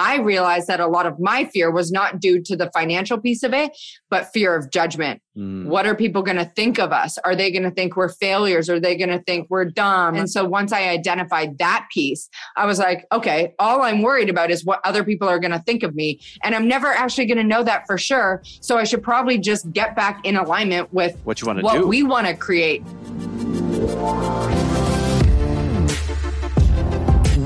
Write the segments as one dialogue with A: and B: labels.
A: I realized that a lot of my fear was not due to the financial piece of it, but fear of judgment. Mm. What are people going to think of us? Are they going to think we're failures? Are they going to think we're dumb? And so once I identified that piece, I was like, okay, all I'm worried about is what other people are going to think of me. And I'm never actually going to know that for sure. So I should probably just get back in alignment with
B: what you want to
A: do,
B: what
A: we want to create.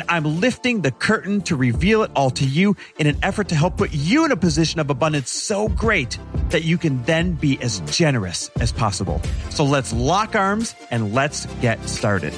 B: and I'm lifting the curtain to reveal it all to you in an effort to help put you in a position of abundance so great that you can then be as generous as possible. So let's lock arms and let's get started.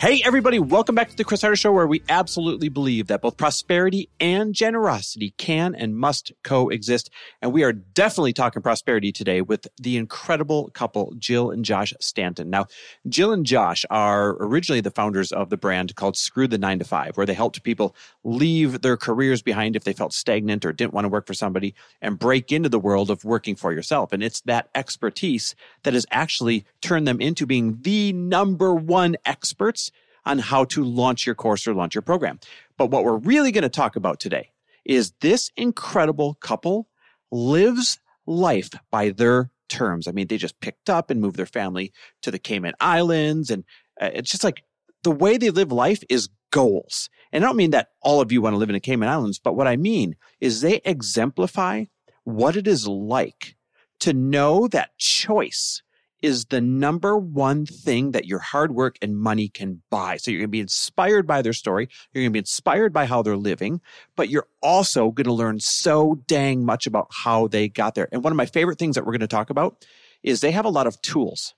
B: Hey, everybody, welcome back to the Chris Harder Show, where we absolutely believe that both prosperity and generosity can and must coexist. And we are definitely talking prosperity today with the incredible couple, Jill and Josh Stanton. Now, Jill and Josh are originally the founders of the brand called Screw the Nine to Five, where they helped people leave their careers behind if they felt stagnant or didn't want to work for somebody and break into the world of working for yourself. And it's that expertise that has actually turned them into being the number one experts on how to launch your course or launch your program. But what we're really going to talk about today is this incredible couple lives life by their terms. I mean, they just picked up and moved their family to the Cayman Islands. And uh, it's just like the way they live life is goals. And I don't mean that all of you want to live in the Cayman Islands, but what I mean is they exemplify what it is like to know that choice is the number one thing that your hard work and money can buy. So you're going to be inspired by their story. You're going to be inspired by how they're living, but you're also going to learn so dang much about how they got there. And one of my favorite things that we're going to talk about is they have a lot of tools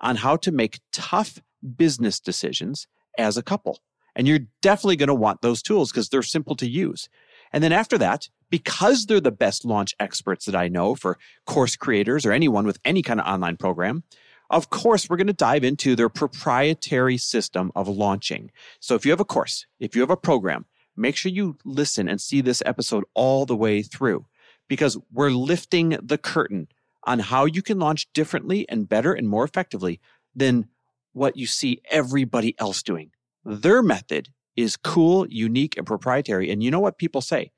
B: on how to make tough business decisions as a couple. And you're definitely going to want those tools because they're simple to use. And then after that, because they're the best launch experts that I know for course creators or anyone with any kind of online program, of course, we're going to dive into their proprietary system of launching. So if you have a course, if you have a program, make sure you listen and see this episode all the way through because we're lifting the curtain on how you can launch differently and better and more effectively than what you see everybody else doing. Their method is cool, unique, and proprietary. And you know what people say?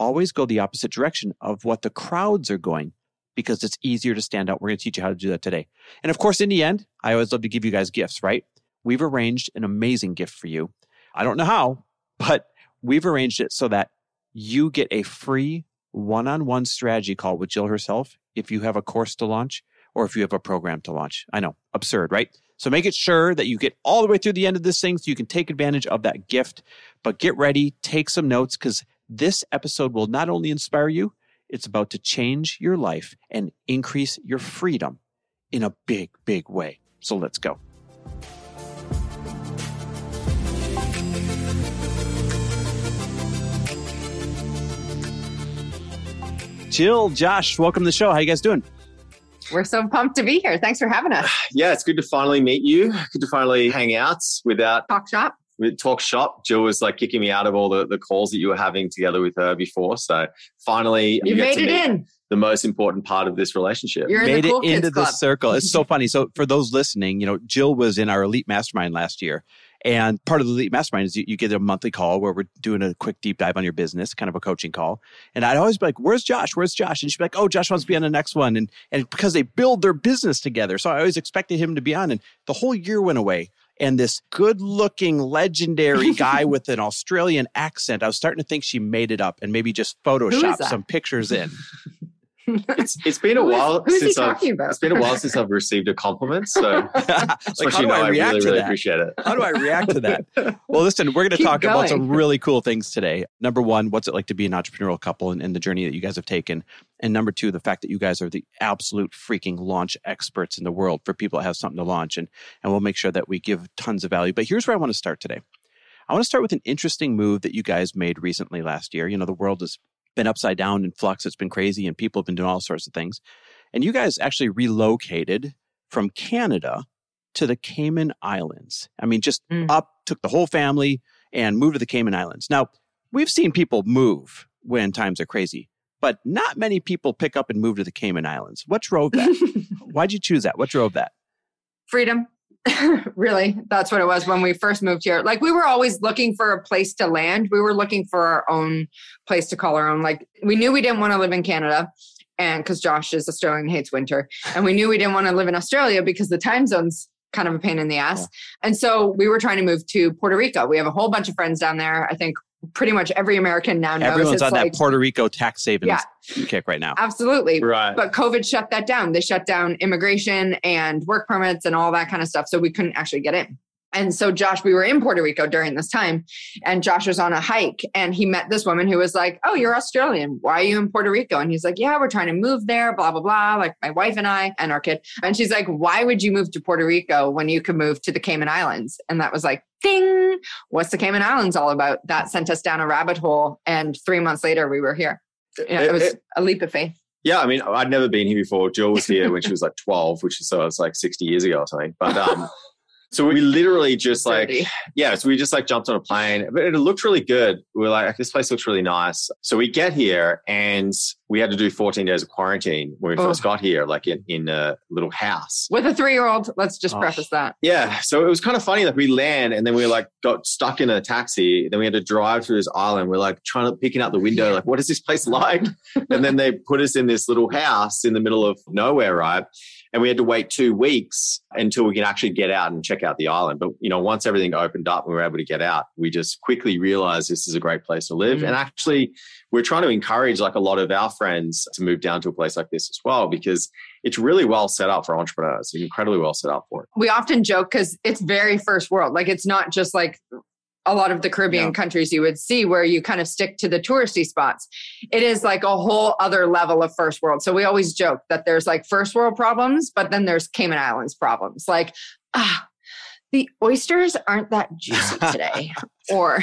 B: Always go the opposite direction of what the crowds are going because it's easier to stand out. We're going to teach you how to do that today. And of course, in the end, I always love to give you guys gifts, right? We've arranged an amazing gift for you. I don't know how, but we've arranged it so that you get a free one on one strategy call with Jill herself if you have a course to launch or if you have a program to launch. I know, absurd, right? So make it sure that you get all the way through the end of this thing so you can take advantage of that gift. But get ready, take some notes because this episode will not only inspire you, it's about to change your life and increase your freedom in a big, big way. So let's go. Jill, Josh, welcome to the show. How you guys doing?
A: We're so pumped to be here. Thanks for having us.
C: Yeah, it's good to finally meet you. Good to finally hang out without
A: talk shop.
C: With talk shop. Jill was like kicking me out of all the, the calls that you were having together with her before. So finally,
A: you, you made it in.
C: The most important part of this relationship.
A: You're
B: made
A: the cool
B: it into
A: club.
B: the circle. It's so funny. So for those listening, you know, Jill was in our elite mastermind last year. And part of the Elite Mastermind is you, you, get a monthly call where we're doing a quick deep dive on your business, kind of a coaching call. And I'd always be like, Where's Josh? Where's Josh? And she'd be like, Oh, Josh wants to be on the next one. And, and because they build their business together. So I always expected him to be on. And the whole year went away. And this good looking, legendary guy with an Australian accent, I was starting to think she made it up and maybe just photoshopped some pictures in.
C: it's it's been a while
A: Who's
C: since
A: he
C: I've it's been a while since I've received a compliment. So
B: like, how do
C: know
B: I
C: I
B: react
C: really
B: to
C: really
B: that?
C: appreciate it.
B: How do I react to that? Well, listen, we're going to talk about some really cool things today. Number one, what's it like to be an entrepreneurial couple and, and the journey that you guys have taken? And number two, the fact that you guys are the absolute freaking launch experts in the world for people that have something to launch. And, and we'll make sure that we give tons of value. But here's where I want to start today. I want to start with an interesting move that you guys made recently last year. You know, the world has been upside down in flux. It's been crazy and people have been doing all sorts of things. And you guys actually relocated from Canada to the Cayman Islands. I mean, just
A: Mm.
B: up, took the whole family and moved to the Cayman Islands. Now, we've seen people move when times are crazy, but not many people pick up and move to the Cayman Islands. What drove that? Why'd you choose that? What drove that?
A: freedom really that's what it was when we first moved here. Like we were always looking for a place to land. We were looking for our own place to call our own. Like we knew we didn't want to live in canada and because josh is australian hates winter and we knew we didn't want to live in australia because the time zones kind of a pain in the ass. And so we were trying to move to puerto rico. We have a whole bunch of friends down there. I think pretty much every american now knows
B: Everyone's
A: it's
B: on
A: like
B: that Puerto Rico tax savings
A: Yeah.
B: kick right now.
A: absolutely
C: Right.
A: but COVID shut that down. They shut down immigration and work permits and all that kind of stuff. So we couldn't actually get in. And so Josh, we were in Puerto Rico during this time, and Josh was on a hike and he met this woman who was like, Oh, you're Australian. Why are you in Puerto Rico? And he's like, Yeah, we're trying to move there, blah, blah, blah. Like my wife and I and our kid. And she's like, Why would you move to Puerto Rico when you could move to the Cayman Islands? And that was like, ding, what's the Cayman Islands all about? That sent us down a rabbit hole. And three months later, we were here. Yeah, it was
C: It-
A: a leap of faith.
C: Yeah, I mean, I'd never been here before. Jill was here when she was like 12, which is so it's like 60 years ago or something. But um, so we literally just like,
A: 30.
C: yeah, so we just like jumped on a plane, but it looked really good. We were like, this place looks really nice. So we get here and we had to do 14 days of quarantine when we
A: Oh.
C: first got here, like in, in a little house.
A: with a three year old. Let's just
B: Oh.
A: preface that.
C: Yeah. So it was kind of funny that we land and then we like got stuck in a taxi. Then we had to drive through this island. We're like trying to picking out the window, like, what is this place like? and then they put us in this little house in the middle of nowhere, right? And we had to wait two weeks until we can actually get out and check out the island. But you know, once everything opened up and we were able to get out, we just quickly realized this is a great place to live.
A: Mhm.
C: And actually, we're trying to encourage like a lot of our friends to move down to a place like this as well, because it's really well set up for entrepreneurs. It's incredibly well set up for it.
A: We often joke because it's very first world. Like it's not just like a lot of the Caribbean
C: Yeah.
A: countries you would see where you kind of stick to the touristy spots. It is like a whole other level of first world. So we always joke that there's like first world problems, but then there's Cayman Islands problems. Like, ah, the oysters aren't that juicy today. or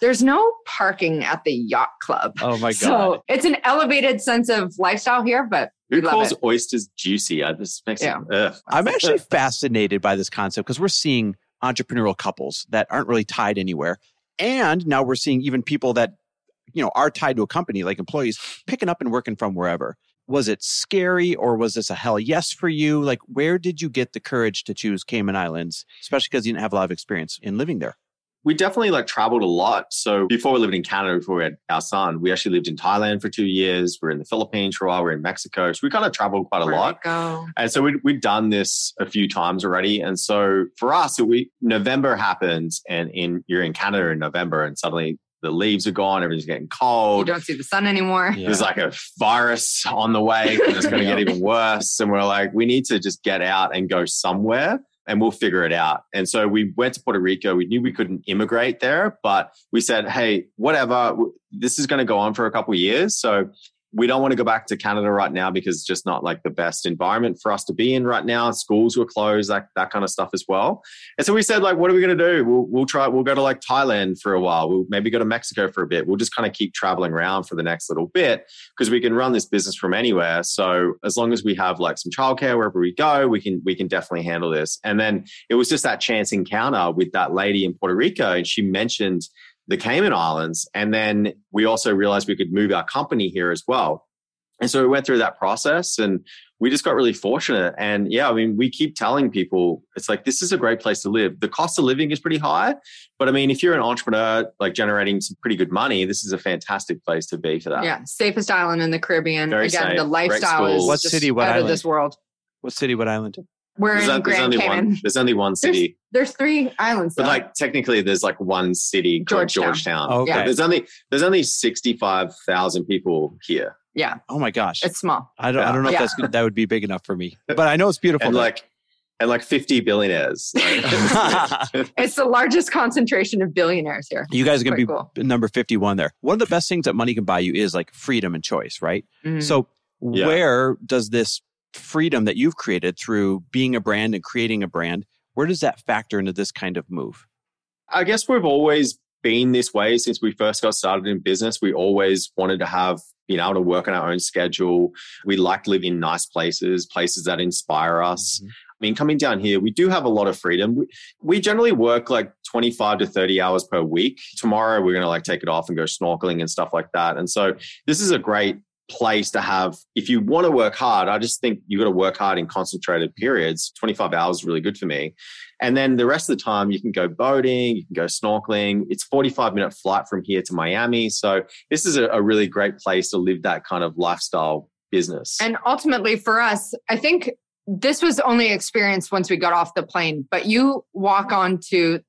A: there's no parking at the yacht club.
B: Oh my God.
A: So it's an elevated sense of lifestyle here, but
C: Who calls
A: it.
C: oysters juicy? I just makes
A: Yeah.
C: it.
B: I'm actually fascinated by this concept because we're seeing entrepreneurial couples that aren't really tied anywhere. And now we're seeing even people that, you know, are tied to a company like employees picking up and working from wherever. Was it scary or was this a hell yes for you? Like, where did you get the courage to choose Cayman Islands, especially because you didn't have a lot of experience in living there?
C: We definitely like traveled a lot. So before we lived in Canada, before we had our son, we actually lived in Thailand for two years. We're in the Philippines for a while. We're in Mexico. So we kind of traveled quite a lot.
A: Go.
C: And so we'd, we'd done this a few times already. And so for us, we November happens and in you're in Canada in November and suddenly the leaves are gone, everything's getting cold.
A: You don't see the sun anymore.
C: There's like a virus on the way and it's going to get even worse. And we're like, we need to just get out and go somewhere and we'll figure it out. And so we went to Puerto Rico. We knew we couldn't immigrate there, but we said, hey, whatever, this is going to go on for a couple years. So we don't want to go back to Canada right now because it's just not like the best environment for us to be in right now. Schools were closed, that, that kind of stuff as well. And so we said, like, what are we going to do? We'll, we'll try, we'll go to like Thailand for a while. We'll maybe go to Mexico for a bit. We'll just kind of keep traveling around for the next little bit because we can run this business from anywhere. So as long as we have like some childcare wherever we go, we can, we can definitely handle this. And then it was just that chance encounter with that lady in Puerto Rico. And she mentioned the Cayman Islands. And then we also realized we could move our company here as well. And so we went through that process and we just got really fortunate. And yeah, I mean, we keep telling people it's like, this is a great place to live. The cost of living is pretty high. But I mean, if you're an entrepreneur, like generating some pretty good money, this is a fantastic place to be for that.
A: Yeah, safest island in the Caribbean.
C: Very
A: Again,
C: safe.
A: the lifestyle is.
B: What
A: just
B: city, what
A: out of
B: island?
A: this world.
B: What city, what island?
A: We're
C: There's,
A: in
C: a- there's
A: Grand
C: only
A: Cayman.
C: one. There's only one city,
A: There's three islands.
C: but
A: though.
C: like technically, there's like one city called
A: George Town.
C: Georgetown.
B: Okay.
A: Yeah.
C: There's only there's only sixty five thousand people here.
A: Yeah.
B: Oh my gosh.
A: It's small.
B: I don't. I don't know
A: Yeah.
B: if that's that would be big enough for me, but I know it's beautiful.
C: and like and like 50 billionaires.
A: It's the largest concentration of billionaires here.
B: you guys are going to be
A: cool.
B: number fifty-one there. One of the best things that money can buy you is like freedom and choice, right?
A: Mhm.
B: So
C: Yeah.
B: where does this freedom that you've created through being a brand and creating a brand, where does that factor into this kind of move?
C: I guess we've always been this way since we first got started in business. We always wanted to have been able to work on our own schedule. We like to live in nice places, places that inspire us.
B: Mm-hmm.
C: I mean, coming down here, we do have a lot of freedom. We, we generally work like 25 to 30 hours per week. Tomorrow, we're going to like take it off and go snorkeling and stuff like that. And so, this is a great place to have. If you want to work hard, I just think you've got to work hard in concentrated periods. 25 hours is really good for me. And then the rest of the time, you can go boating, you can go snorkeling. It's 45 minute flight from here to Miami. So, this is a, a really great place to live that kind of lifestyle business.
A: And ultimately for us, I think this was only experienced once we got off the plane, but you walk on to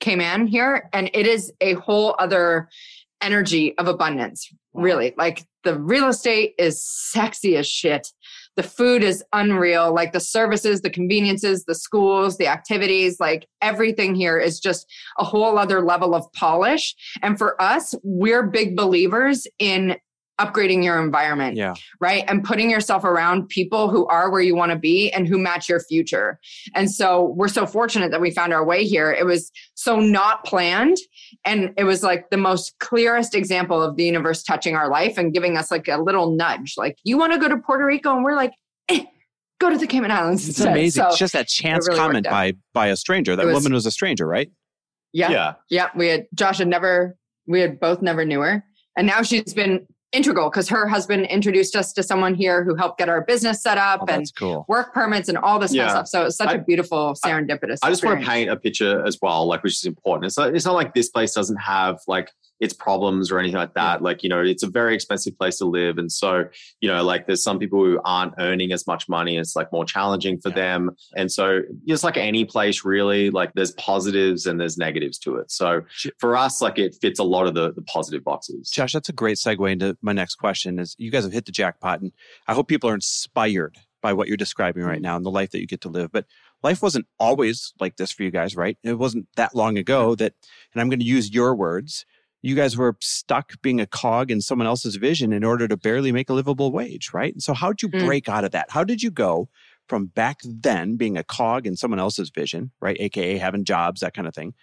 A: Cayman here and it is a whole other energy of abundance. Really. Like the real estate is sexy as shit. The food is unreal. Like the services, the conveniences, the schools, the activities, like everything here is just a whole other level of polish. And for us, we're big believers in upgrading your environment
B: Yeah.
A: right? And putting yourself around people who are where you want to be and who match your future. And so we're so fortunate that we found our way here. It was so not planned. And it was like the most clearest example of the universe touching our life and giving us like a little nudge. Like, you want to go to Puerto Rico? And we're like, eh, go to the Cayman Islands.
B: It's
A: instead.
B: amazing.
A: So,
B: it's just that chance
A: really
B: comment by by a stranger. That
A: was-
B: woman was a stranger, right?
A: yeah,
C: yeah.
A: yeah. We had, Josh had never, we had both never knew her. And now she's been integral because her husband introduced us to someone here who helped get our business set up
B: Oh,
A: and
B: that's cool.
A: work permits and all this kind of
C: Yeah.
A: stuff. So it's such a
C: I-
A: beautiful serendipitous.
C: I just want to paint a picture as well, like which is important. It's not, it's not like this place doesn't have like its problems or anything like that. Like, you know, it's a very expensive place to live. And so, you know, like there's some people who aren't earning as much money. It's like more challenging for
B: Yeah.
C: them. And so it's like any place really, like there's positives and there's negatives to it. So for us, like it fits a lot of the, the positive boxes.
B: Josh, that's a great segue into my next question. Is you guys have hit the jackpot, and I hope people are inspired by what you're describing right mm-hmm. now and the life that you get to live. But life wasn't always like this for you guys, right? It wasn't that long ago that, and I'm going to use your words. You guys were stuck being a cog in someone else's vision in order to barely make a livable wage, right? And so, how'd you
A: Mm.
B: break out of that? How did you go from back then being a cog in someone else's vision, right? AKA having jobs, that kind of thing,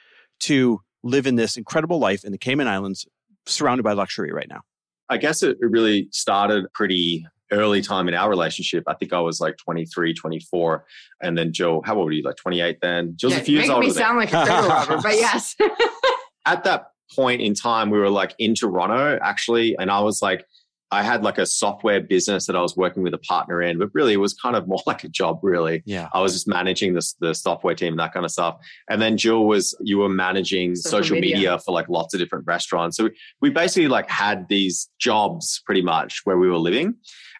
B: to live in this incredible life in the Cayman Islands surrounded by luxury right now?
C: I guess it it really started pretty early time in our relationship. I think I was like 23, 24. And then Jill, how old were you? Like 28 then? Jill's
A: Yeah,
C: a few years
A: making
C: older
A: me sound like a cradle robber, but yes.
C: at that point in time, we were like in Toronto actually, and I was like, I had like a software business that I was working with a partner in, but really it was kind of more like a job, really.
B: Yeah.
C: I was just managing the, the software team and that kind of stuff. And then Jill was, you were managing
A: Social
C: social,
A: media.
C: media. for like lots of different restaurants. So we basically like had these jobs pretty much where we were living.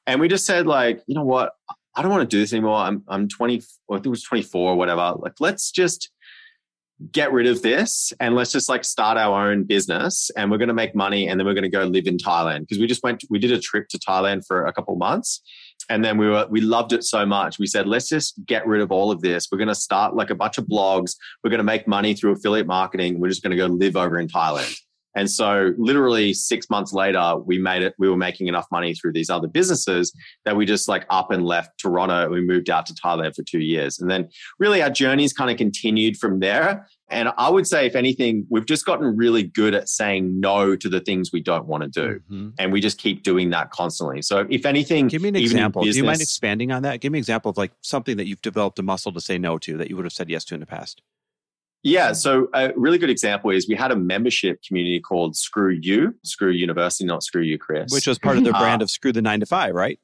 C: And we just said like, you know what? I don't want to do this anymore. I'm, I'm 20, or I think it was 24 or whatever. Like, let's just get rid of this and let's just like start our own business and we're going to make money and then we're going to go live in Thailand. Because we just went we did a trip to Thailand for a couple months and then we were we loved it so much. We said let's just get rid of all of this. We're going to start like a bunch of blogs. We're going to make money through affiliate marketing. We're just going to go live over in Thailand and so literally 6 months later we made it we were making enough money through these other businesses that we just like up and left Toronto we moved out to Thailand for 2 years and then really our journeys kind of continued from there and I would say, if anything, we've just gotten really good at saying no to the things we don't want to do.
B: Mhm.
C: And we just keep doing that constantly. So, if anything,
B: Give me an example. Do you mind expanding on that? Give me an example of like something that you've developed a muscle to say no to that you would have said yes to in the past.
C: Yeah. So a really good example is we had a membership community called Screw You, Screw University, not Screw You, Chris.
B: Which was part of their
C: Ah.
B: brand of screw the nine to five, right?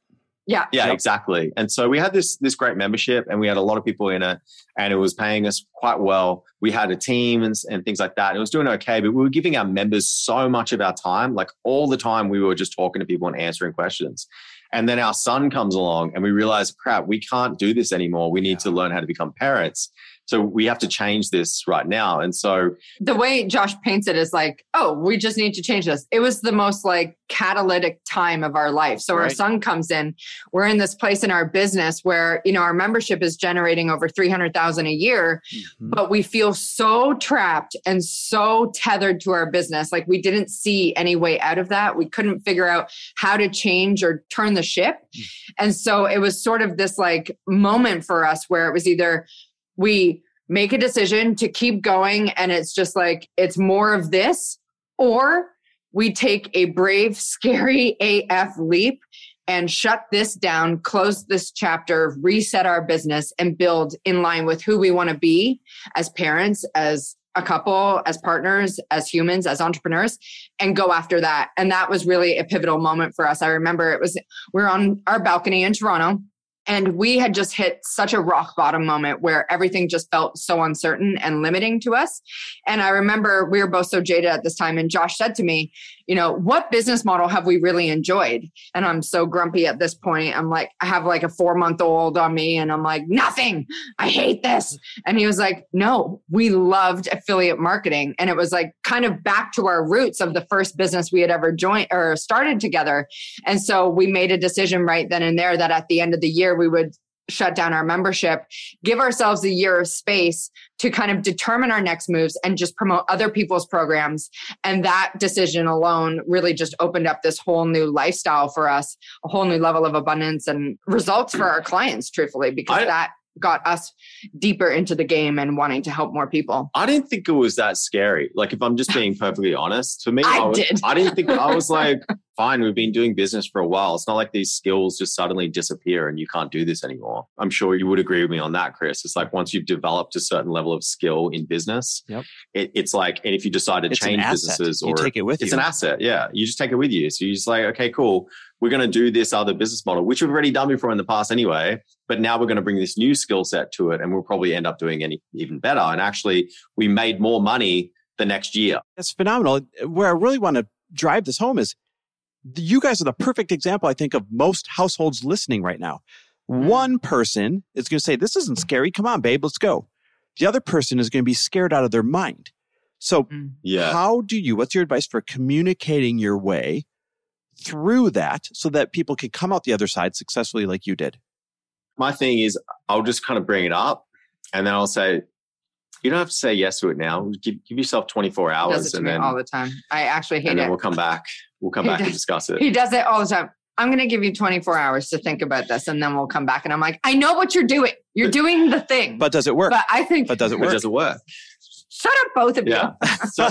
A: yeah.
C: yeah,
B: Yep.
C: exactly. And so we had this this great membership, and we had a lot of people in it, and it was paying us quite well. We had a team and, and things like that. And it was doing okay, but we were giving our members so much of our time, like all the time. We were just talking to people and answering questions. And then our son comes along, and we realize, crap, we can't do this anymore. We need to learn how to become parents. So we have to change this right now. And so
A: the way Josh paints it is like, oh, we just need to change this. It was the most like catalytic time of our life. So right. our son comes in, we're in this place in our business where, you know, our membership is generating over 300,000 a year, mm-hmm. but we feel so trapped and so tethered to our business. Like we didn't see any way out of that. We couldn't figure out how to change or turn the ship. Mm-hmm. And so it was sort of this like moment for us where it was either we make a decision to keep going and it's just like it's more of this or we take a brave scary af leap and shut this down close this chapter reset our business and build in line with who we want to be as parents as a couple as partners as humans as entrepreneurs and go after that. And that was really a pivotal moment for us. I remember it was we are on our balcony in toronto and we had just hit such a rock bottom moment where everything just felt so uncertain and limiting to us. And I remember we were both so jaded at this time. And Josh said to me, you know, what business model have we really enjoyed? And I'm so grumpy at this point. I'm like, I have like a four month old on me, and I'm like, nothing. I hate this. And he was like, no, we loved affiliate marketing. And it was like kind of back to our roots of the first business we had ever joined or started together. And so we made a decision right then and there that at the end of the year, we would shut down our membership, give ourselves a year of space to kind of determine our next moves and just promote other people's programs. And that decision alone really just opened up this whole new lifestyle for us, a whole new level of abundance and results for our clients, truthfully, because I, that got us deeper into the game and wanting to help more people.
C: I didn't think it was that scary. Like if I'm just being perfectly honest, for me,
A: I,
C: I was,
A: did.
C: I didn't think I was like, fine, we've been doing business for a while. It's not like these skills just suddenly disappear and you can't do this anymore. I'm sure you would agree with me on that, Chris. It's like once you've developed a certain level of skill in business,
B: yep.
C: It, it's like, and if you decide to
B: it's
C: change businesses
B: or
C: you
B: take it with
C: it's
B: you.
C: an asset. Yeah. You just take it with you. So you're just like, okay, cool. We're going to do this other business model, which we've already done before in the past anyway. But now we're going to bring this new skill set to it and we'll probably end up doing any even better. And actually, we made more money the next year.
B: That's phenomenal. Where I really want to drive this home is you guys are the perfect example, I think, of most households listening right now. One person is going to say, This isn't scary. Come on, babe, let's go. The other person is going to be scared out of their mind. So,
C: mm. yeah.
B: how do you, what's your advice for communicating your way through that so that people can come out the other side successfully like you did?
C: My thing is, I'll just kind of bring it up and then I'll say, you don't have to say yes to it now. Give, give yourself 24 hours
A: and then all the time. I actually hate
C: and
A: it.
C: then we'll come back. We'll come
A: he
C: back
A: does,
C: and discuss it.
A: He does it all the time. I'm going to give you 24 hours to think about this and then we'll come back. And I'm like, I know what you're doing. You're doing the thing.
B: But does it work?
A: But I think.
B: But does it work?
C: But does it work?
A: Shut up, both of
C: yeah.
A: you.
C: so,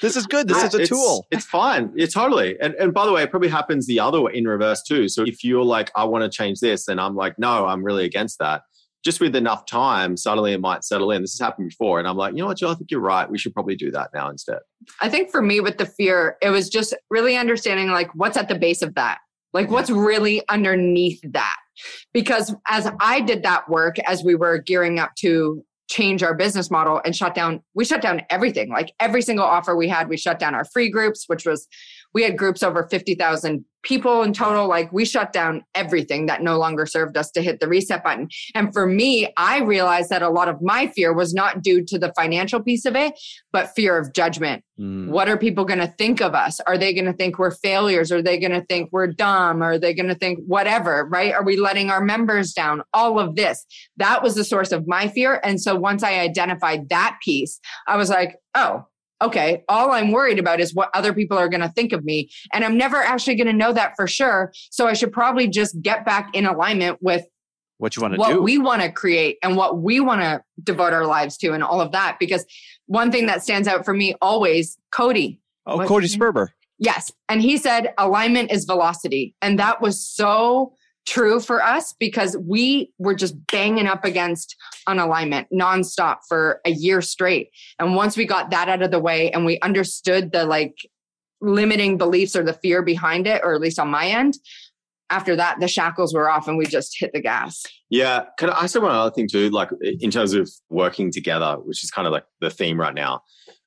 B: this is good. This ah, is a
C: it's,
B: tool.
C: It's fine. Yeah, totally. And and by the way, it probably happens the other way in reverse too. So if you're like, I want to change this, and I'm like, no, I'm really against that. Just with enough time, suddenly it might settle in. This has happened before. And I'm like, you know what, Joe, I think you're right. We should probably do that now instead.
A: I think for me with the fear, it was just really understanding like what's at the base of that. Like what's really underneath that. Because as I did that work, as we were gearing up to change our business model and shut down we shut down everything. Like every single offer we had we shut down our free groups which was we had groups over 50,000 people in total. Like we shut down everything that no longer served us to hit the reset button. And for me, I realized that a lot of my fear was not due to the financial piece of it, but fear of judgment. Mm. What are people going to think of us? Are they going to think we're failures? Are they going to think we're dumb? Are they going to think whatever, right? Are we letting our members down? All of this. That was the source of my fear. And so once I identified that piece, I was like, oh, okay, all I'm worried about is what other people are going to think of me. And I'm never actually going to know that for sure. So I should probably just get back in alignment with
B: what you want to
A: what
B: do.
A: we want to create and what we want to devote our lives to and all of that. Because one thing that stands out for me always, Cody.
B: Oh, Cody Sperber.
A: Yes. And he said alignment is velocity. And that was so true for us because we were just banging up against unalignment nonstop for a year straight. And once we got that out of the way and we understood the like limiting beliefs or the fear behind it, or at least on my end, after that, the shackles were off and we just hit the gas.
C: Yeah. Can I say one other thing too? Like in terms of working together, which is kind of like the theme right now.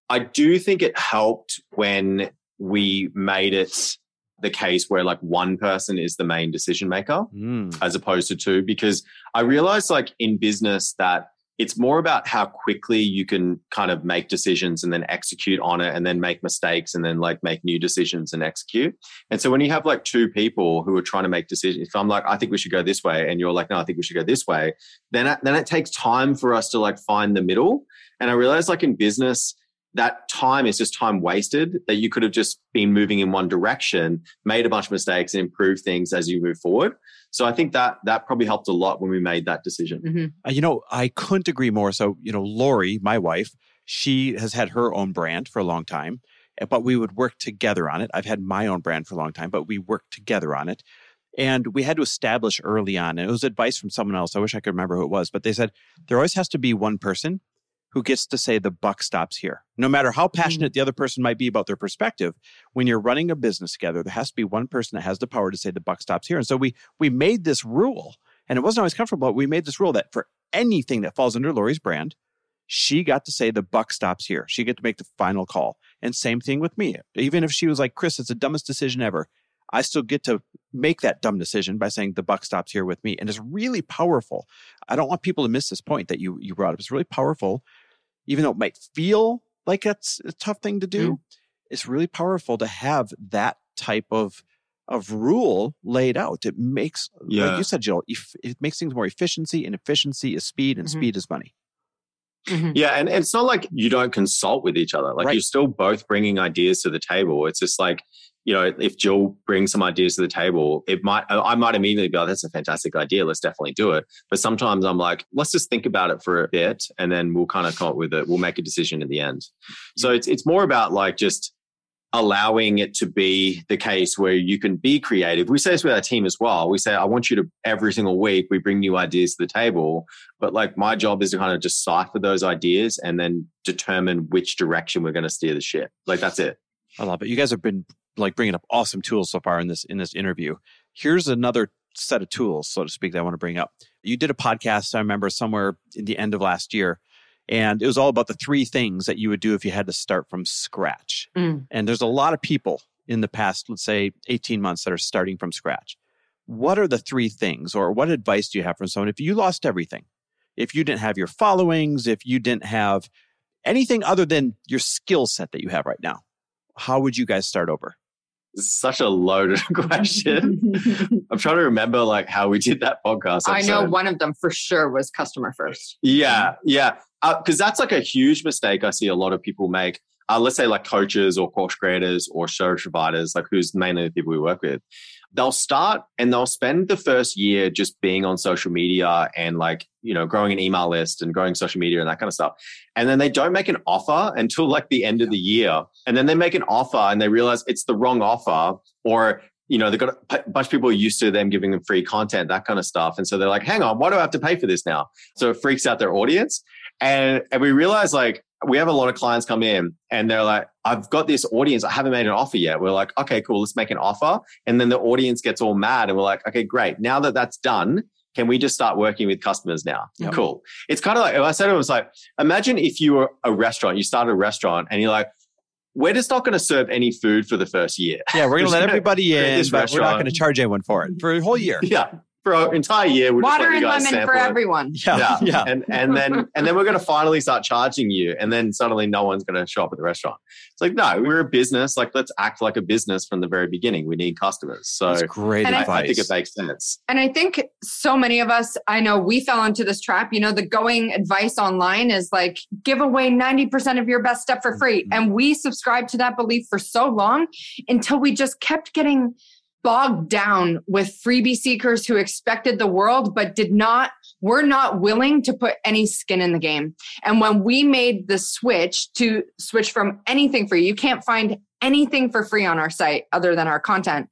C: I do think it helped when we made it the case where like one person is the main decision maker
B: mm.
C: as opposed to two because i realized like in business that it's more about how quickly you can kind of make decisions and then execute on it and then make mistakes and then like make new decisions and execute. And so when you have like two people who are trying to make decisions, if I'm like, I think we should go this way, and you're like, no, I think we should go this way, then, then it takes time for us to like find the middle. And I realized like in business, that time is just time wasted that you could have just been moving in one direction made a bunch of mistakes and improved things as you move forward. So i think that that probably helped a lot when we made that decision.
B: Mm-hmm. uh, you know i couldn't agree more. So you know lori my wife she has had her own brand for a long time eh, but we would work together on it. I've had my own brand for a long time but we worked together on it. And we had to establish early on and it was advice from someone else. I wish i could remember who it was but they said there always has to be one person who gets to say the buck stops here. No matter how mm. passionate mm-hmm. the other person might be about their perspective, when you're running a business together, there has to be one person that has the power to say the buck stops here. And so we we made this rule, and it wasn't always comfortable, but we made this rule that for anything that falls under Lori's brand, she got to say the buck stops here. She get to make the final call. And same thing with me. Even if she was like, Chris, it's the dumbest decision ever. I still get to make that dumb decision by saying the buck stops here with me. And it's really powerful. I don't want people to miss this point that you you brought up. It's really powerful even though it might feel like that's a tough thing to do, mm. it's really powerful to have that type of of rule laid out. It makes, yeah. like you said, Jill, it makes things more efficiency, and efficiency is speed, and mm-hmm. speed is money.
C: Mm-hmm. Yeah, and it's not like you don't consult with each other. Like right. you're still both bringing ideas to the table. It's just like you know, if Jill brings some ideas to the table, it might I might immediately go, oh, "That's a fantastic idea. Let's definitely do it." But sometimes I'm like, "Let's just think about it for a bit, and then we'll kind of come up with it. We'll make a decision in the end." So it's it's more about like just allowing it to be the case where you can be creative. We say this with our team as well. We say, I want you to every single week we bring new ideas to the table. But like my job is to kind of just cipher those ideas and then determine which direction we're going to steer the ship. Like that's it.
B: I love it. You guys have been like bringing up awesome tools so far in this in this interview. Here's another set of tools, so to speak, that I want to bring up. You did a podcast, I remember somewhere in the end of last year, and it was all about the three things that you would do if you had to start from scratch. Mm. And there's a lot of people in the past, let's say 18 months, that are starting from scratch. What are the three things, or what advice do you have from someone if you lost everything? If you didn't have your followings, if you didn't have anything other than your skill set that you have right now, how would you guys start over?
C: Such a loaded question. I'm trying to remember like how we did that podcast.
A: Episode. I know one of them for sure was customer first.
C: Yeah, yeah, because uh, that's like a huge mistake I see a lot of people make. Uh, let's say like coaches or course creators or service providers, like who's mainly the people we work with they'll start and they'll spend the first year just being on social media and like you know growing an email list and growing social media and that kind of stuff. And then they don't make an offer until like the end of the year. And then they make an offer and they realize it's the wrong offer or you know they've got a bunch of people used to them giving them free content that kind of stuff. And so they're like hang on why do i have to pay for this now? So it freaks out their audience. And and we realize like we have a lot of clients come in and they're like, I've got this audience. I haven't made an offer yet. We're like, okay, cool. Let's make an offer. And then the audience gets all mad and we're like, okay, great. Now that that's done, can we just start working with customers now? Yep. Cool. It's kind of like, I said it was like, imagine if you were a restaurant, you started a restaurant and you're like, we're just not going to serve any food for the first year.
B: Yeah, we're going to let everybody in, but we're not going to charge anyone for it for a whole year.
C: Yeah for an entire year.
A: We're Water and lemon for everyone.
B: Yeah, yeah, yeah.
C: And and then and then we're going to finally start charging you, and then suddenly no one's going to show up at the restaurant. It's like no, we're a business. Like let's act like a business from the very beginning. We need customers. So
B: That's great advice. I,
C: I think it makes sense.
A: And I think so many of us, I know we fell into this trap. You know, the going advice online is like give away ninety percent of your best stuff for free, mm-hmm. and we subscribed to that belief for so long until we just kept getting bogged down with freebie seekers who expected the world but did not were not willing to put any skin in the game. And when we made the switch to switch from anything free you can't find anything for free on our site other than our content.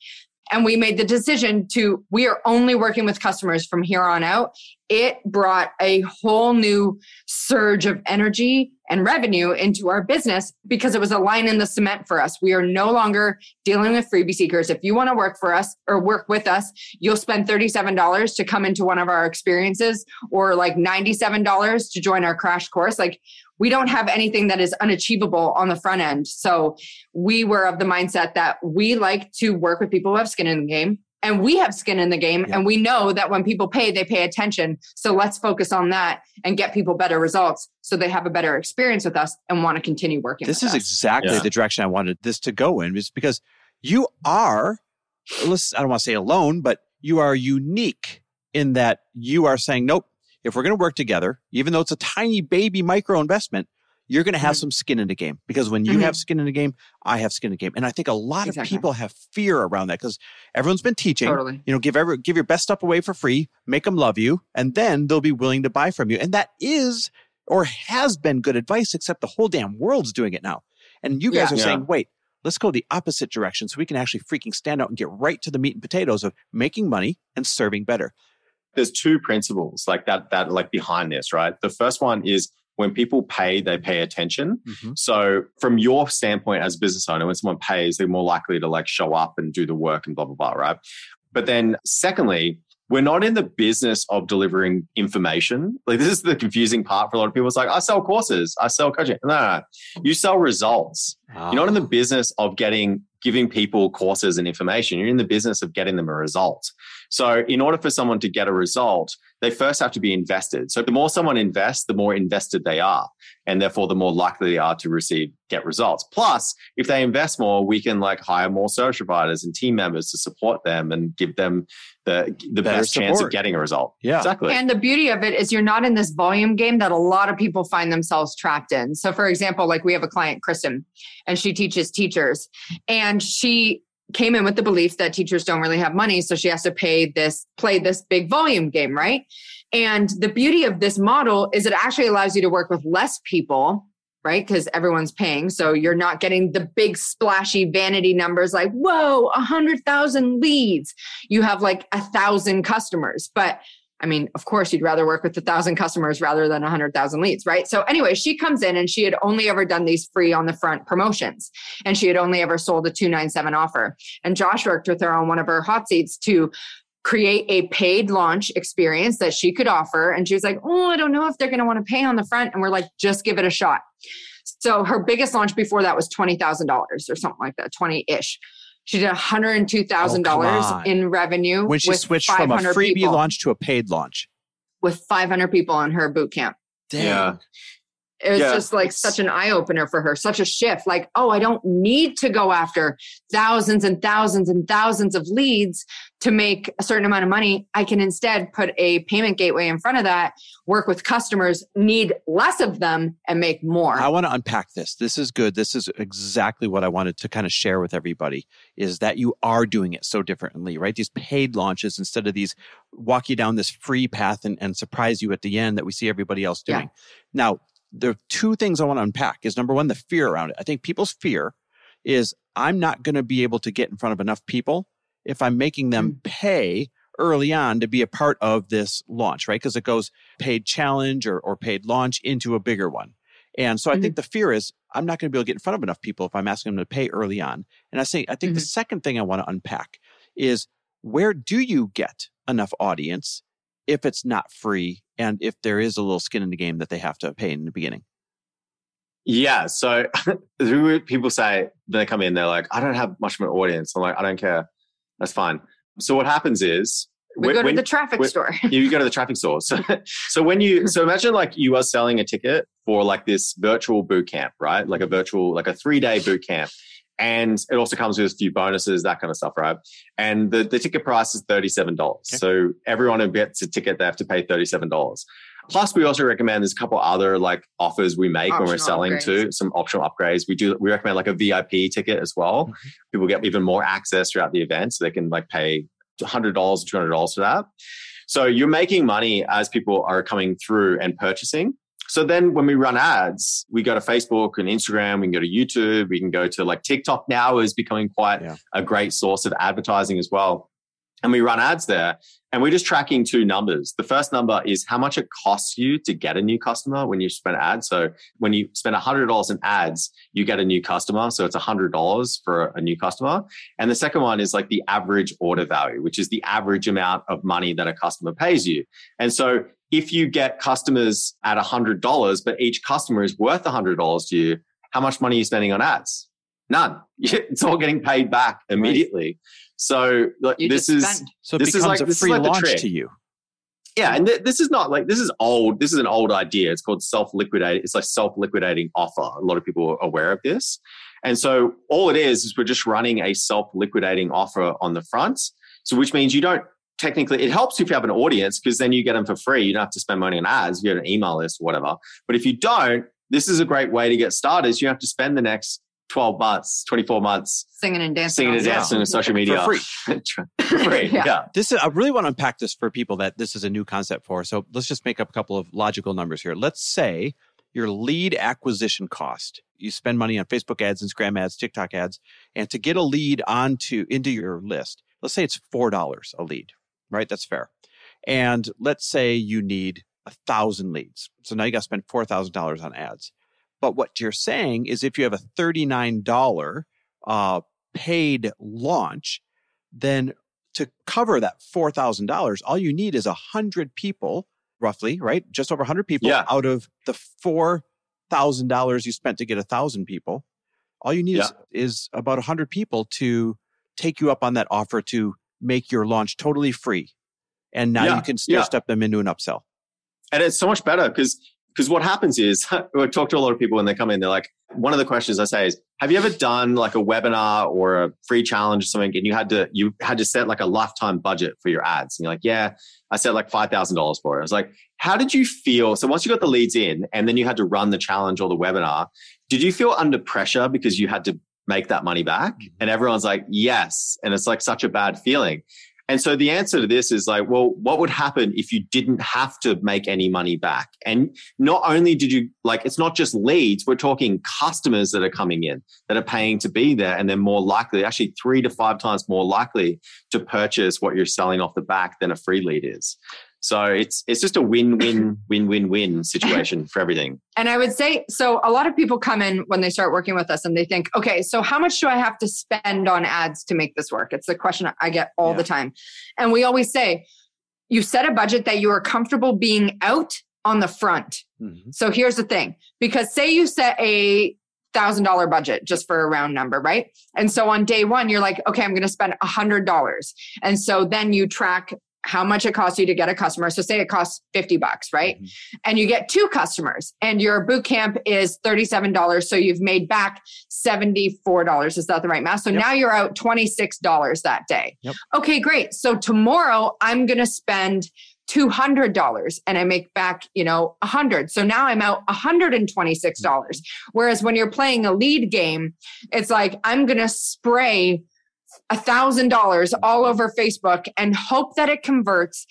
A: And we made the decision to we are only working with customers from here on out it brought a whole new surge of energy and revenue into our business because it was a line in the cement for us. We are no longer dealing with freebie seekers. If you want to work for us or work with us, you'll spend $37 to come into one of our experiences or like $97 to join our crash course. Like we don't have anything that is unachievable on the front end. So we were of the mindset that we like to work with people who have skin in the game and we have skin in the game yeah. and we know that when people pay they pay attention so let's focus on that and get people better results so they have a better experience with us and want to continue working
B: this
A: is
B: us. exactly yeah. the direction i wanted this to go in is because you are let's i don't want to say alone but you are unique in that you are saying nope if we're going to work together even though it's a tiny baby micro investment you're going to have mm-hmm. some skin in the game because when you mm-hmm. have skin in the game, I have skin in the game. And I think a lot exactly. of people have fear around that because everyone's been teaching, totally. you know, give every, give your best stuff away for free, make them love you, and then they'll be willing to buy from you. And that is or has been good advice, except the whole damn world's doing it now. And you guys yeah. are yeah. saying, wait, let's go the opposite direction so we can actually freaking stand out and get right to the meat and potatoes of making money and serving better.
C: There's two principles like that, that like behind this, right? The first one is when people pay, they pay attention. Mm-hmm. So, from your standpoint as a business owner, when someone pays, they're more likely to like show up and do the work and blah, blah, blah, right? But then, secondly, we're not in the business of delivering information. Like, this is the confusing part for a lot of people. It's like, I sell courses, I sell coaching. No, no, no. you sell results. Oh. You're not in the ah. business of getting giving people courses and information. You're in the business of getting them a result. So, in order for someone to get a result, they first have to be invested. So, the more someone invests, the more invested they are, and therefore the more likely they are to receive get results. Plus, if they invest more, we can like hire more service providers and team members to support them and give them the the Better best support. chance of getting a result.
B: Yeah,
C: exactly.
A: And the beauty of it is you're not in this volume game that a lot of people find themselves trapped in. So, for example, like we have a client, Kristen, and she teaches teachers, and she came in with the belief that teachers don't really have money so she has to pay this play this big volume game right? And the beauty of this model is it actually allows you to work with less people right? Because everyone's paying so you're not getting the big splashy vanity numbers like whoa a hundred thousand leads. You have like a thousand customers but I mean, of course, you'd rather work with a thousand customers rather than a hundred thousand leads, right? So anyway, she comes in and she had only ever done these free on the front promotions, and she had only ever sold a two nine seven offer. And Josh worked with her on one of her hot seats to create a paid launch experience that she could offer. And she was like, "Oh, I don't know if they're going to want to pay on the front." And we're like, "Just give it a shot." So her biggest launch before that was twenty thousand dollars or something like that, twenty ish. She did $102,000 oh, in revenue.
B: When she switched from a freebie people, launch to a paid launch.
A: With 500 people in her boot camp.
B: Damn. Yeah
A: it was yeah, just like such an eye opener for her, such a shift. Like, oh, I don't need to go after thousands and thousands and thousands of leads to make a certain amount of money. I can instead put a payment gateway in front of that, work with customers, need less of them, and make more.
B: I want to unpack this. This is good. This is exactly what I wanted to kind of share with everybody is that you are doing it so differently, right? These paid launches instead of these walk you down this free path and, and surprise you at the end that we see everybody else doing. Yeah. Now, there are two things I want to unpack is number one, the fear around it. I think people's fear is I'm not going to be able to get in front of enough people if I'm making them mm. pay early on to be a part of this launch, right? Because it goes paid challenge or, or paid launch into a bigger one. And so I mm-hmm. think the fear is I'm not going to be able to get in front of enough people if I'm asking them to pay early on. And I say, I think mm-hmm. the second thing I want to unpack is where do you get enough audience if it's not free and if there is a little skin in the game that they have to pay in the beginning?
C: Yeah. So people say they come in, they're like, I don't have much of an audience. I'm like, I don't care. That's fine. So what happens is
A: we when, go to the traffic store.
C: you go to the traffic store. So, so when you, so imagine like you are selling a ticket for like this virtual boot camp, right? Like a virtual, like a three day boot camp and it also comes with a few bonuses, that kind of stuff, right? And the, the ticket price is $37. Okay. So everyone who gets a ticket, they have to pay $37. Plus, we also recommend there's a couple other like offers we make optional when we're selling upgrades. too, some optional upgrades. We do we recommend like a VIP ticket as well. Mm-hmm. People get even more access throughout the event, so they can like pay $100, $200 for that. So you're making money as people are coming through and purchasing. So then when we run ads, we go to Facebook and Instagram, we can go to YouTube, we can go to like TikTok now is becoming quite yeah. a great source of advertising as well. And we run ads there and we're just tracking two numbers. The first number is how much it costs you to get a new customer when you spend ads. So when you spend $100 in ads, you get a new customer. So it's $100 for a new customer. And the second one is like the average order value, which is the average amount of money that a customer pays you. And so if you get customers at $100, but each customer is worth $100 to you, how much money are you spending on ads? None. It's all getting paid back immediately. So like, this is
B: so
C: this
B: is
C: like,
B: a free like launch to you.
C: Yeah, and th- this is not like this is old. This is an old idea. It's called self liquidating. It's like self liquidating offer. A lot of people are aware of this, and so all it is is we're just running a self liquidating offer on the front. So which means you don't technically it helps if you have an audience because then you get them for free. You don't have to spend money on ads. You have an email list or whatever. But if you don't, this is a great way to get started. You have to spend the next 12 months, 24 months
A: singing and dancing,
C: singing and dancing on social media
B: for free.
C: for free. yeah. yeah.
B: This is, I really want to unpack this for people that this is a new concept for. So let's just make up a couple of logical numbers here. Let's say your lead acquisition cost. You spend money on Facebook ads, Instagram ads, TikTok ads, and to get a lead onto into your list, let's say it's four dollars a lead, right? That's fair. And let's say you need a thousand leads. So now you got to spend four thousand dollars on ads. But what you're saying is if you have a $39 uh, paid launch, then to cover that $4,000, all you need is 100 people, roughly, right? Just over 100 people yeah. out of the $4,000 you spent to get 1,000 people. All you need yeah. is, is about 100 people to take you up on that offer to make your launch totally free. And now yeah. you can stair step them into an upsell.
C: And it's so much better because because what happens is I talk to a lot of people when they come in, they're like, one of the questions I say is, have you ever done like a webinar or a free challenge or something and you had to you had to set like a lifetime budget for your ads? And you're like, yeah, I set like five thousand dollars for it. I was like, how did you feel? So once you got the leads in and then you had to run the challenge or the webinar, did you feel under pressure because you had to make that money back? Mm-hmm. And everyone's like, yes. And it's like such a bad feeling. And so the answer to this is like, well, what would happen if you didn't have to make any money back? And not only did you like, it's not just leads, we're talking customers that are coming in that are paying to be there and they're more likely, actually three to five times more likely to purchase what you're selling off the back than a free lead is. So it's it's just a win-win win-win-win situation for everything.
A: And I would say so a lot of people come in when they start working with us and they think, "Okay, so how much do I have to spend on ads to make this work?" It's the question I get all yeah. the time. And we always say, you set a budget that you are comfortable being out on the front. Mm-hmm. So here's the thing, because say you set a thousand dollar budget just for a round number, right? And so on day one, you're like, okay, I'm going to spend a hundred dollars. And so then you track how much it costs you to get a customer. So say it costs 50 bucks, right? Mm-hmm. And you get two customers and your boot camp is $37. So you've made back $74. Is that the right math? So yep. now you're out $26 that day. Yep. Okay, great. So tomorrow I'm going to spend $200 and I make back, you know, 100. So now I'm out $126. Whereas when you're playing a lead game, it's like I'm going to spray a thousand dollars all over Facebook and hope that it converts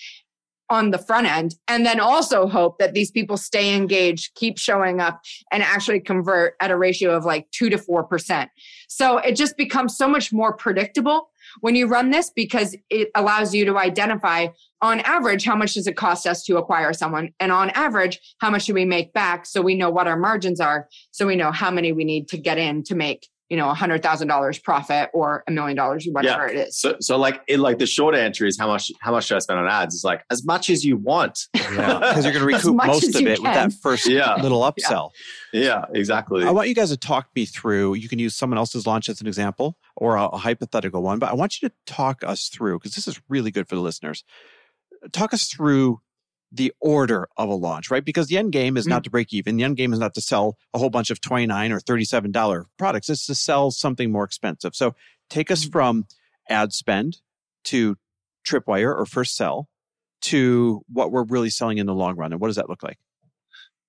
A: on the front end. And then also hope that these people stay engaged keep showing up and actually convert at a ratio of like 2 to 4% so it just becomes so much more predictable when you run this because it allows you to identify on average how much does it cost us to acquire someone? And on average how much do we make back so we know what our margins are so we know how many we need to get in to make you know, a hundred thousand dollars profit or a million dollars, whatever yeah. it is.
C: So, so like, it, like the short answer is how much, how much should I spend on ads? It's like as much as you want.
B: Yeah. Because you're going to recoup most of it can. with that first yeah. little upsell.
C: Yeah. yeah. exactly.
B: I want you guys to talk me through, you can use someone else's launch as an example or a, a hypothetical one, but I want you to talk us through, because this is really good for the listeners. Talk us through the order of a launch, right? Because the end game is mm-hmm. not to break even. The end game is not to sell a whole bunch of 29 or $37 products. It's to sell something more expensive. So take us mm-hmm. from ad spend to tripwire or first sell to what we're really selling in the long run. And what does that look like?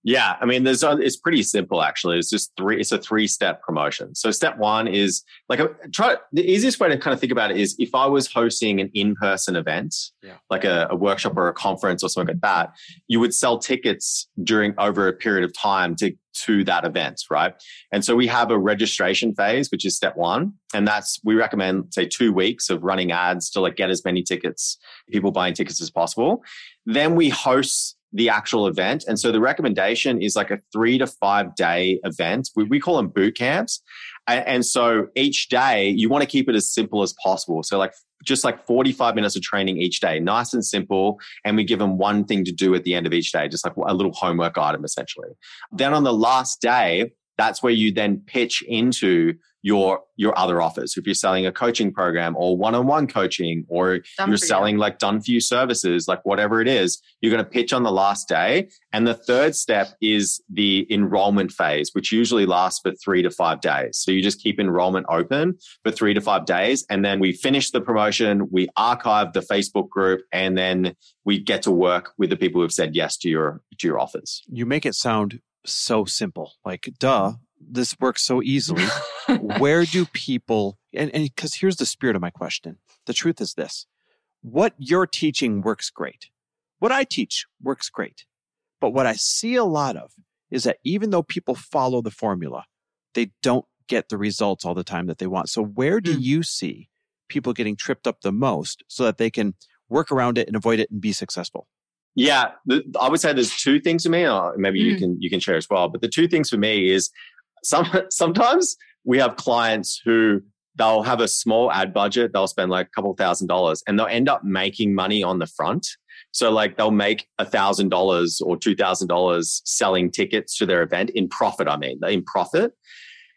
C: Yeah, I mean, there's uh, it's pretty simple actually. It's just three. It's a three step promotion. So step one is like a, try. The easiest way to kind of think about it is if I was hosting an in person event, yeah. like a, a, workshop or a conference or something like that, you would sell tickets during over a period of time to to that event, right? And so we have a registration phase, which is step one, and that's we recommend say two weeks of running ads to like get as many tickets, people buying tickets as possible. Then we host the actual event. And so the recommendation is like a three to five day event. We, we call them boot camps. And, and so each day you want to keep it as simple as possible. So like just like 45 minutes of training each day, nice and simple. And we give them one thing to do at the end of each day, just like a little homework item essentially. Then on the last day, that's where you then pitch into your your other offers. If you're selling a coaching program or one-on-one coaching or
A: Done
C: you're
A: for you.
C: selling like done for you services, like whatever it is, you're going to pitch on the last day. And the third step is the enrollment phase, which usually lasts for three to five days. So you just keep enrollment open for three to five days. And then we finish the promotion, we archive the Facebook group, and then we get to work with the people who've said yes to your to your offers.
B: You make it sound so simple. Like, duh, this works so easily. Where do people, and because here's the spirit of my question. The truth is this what you're teaching works great. What I teach works great. But what I see a lot of is that even though people follow the formula, they don't get the results all the time that they want. So, where do
A: Mm.
B: you see people getting tripped up the most so that they can work around it and avoid it and be successful?
C: Yeah, I would say there's two things for me. Or maybe you
A: Mm.
C: can you can share as well. But the two things for me is some sometimes we have clients who they'll have a small ad budget. They'll spend like a couple thousand dollars, and they'll end up making money on the front. So like they'll make a thousand dollars or two thousand dollars selling tickets to their event in profit. I mean, in profit.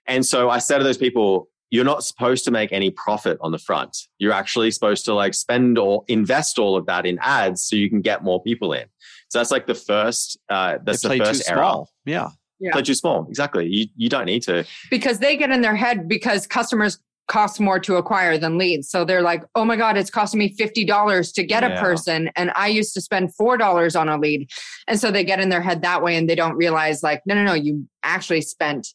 C: And so I say to those people, you're not supposed to make any profit on the front. You're actually supposed to like spend or invest all of that in ads so you can get more people in. So that's like the first. Uh, that's the first error.
B: small. Yeah.
A: Yeah.
C: Play too small. Exactly. You you don't need to.
A: because they get in their head because customers cost more to acquire than leads. So they're like, oh my God, it's costing me $50 to get
B: Yeah.
A: a person. And I used to spend $4 on a lead. And so they get in their head that way and they don't realize, like, no, no, no, you actually spent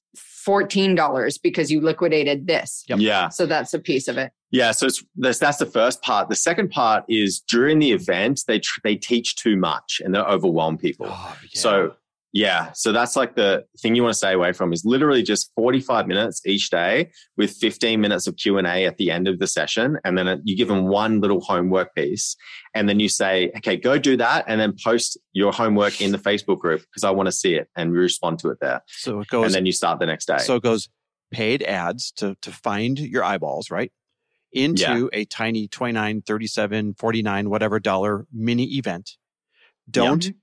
A: $14 because you liquidated this.
B: Yep.
C: Yeah.
A: So that's a piece of it.
C: Yeah, so it's, that's that's the first part. The second part is during the event they tr- they teach too much and they overwhelm people.
B: Oh, yeah.
C: So yeah, so that's like the thing you want to stay away from is literally just 45 minutes each day with 15 minutes of Q&A at the end of the session and then uh, you give them one little homework piece and then you say, "Okay, go do that and then post your homework in the Facebook group because I want to see it and respond to it there."
B: so it goes
C: and then you start the next day.
B: So it goes paid ads to, to find your eyeballs, right? Into
C: Yeah.
B: a tiny 29, 37, 49, whatever dollar mini event. Don't over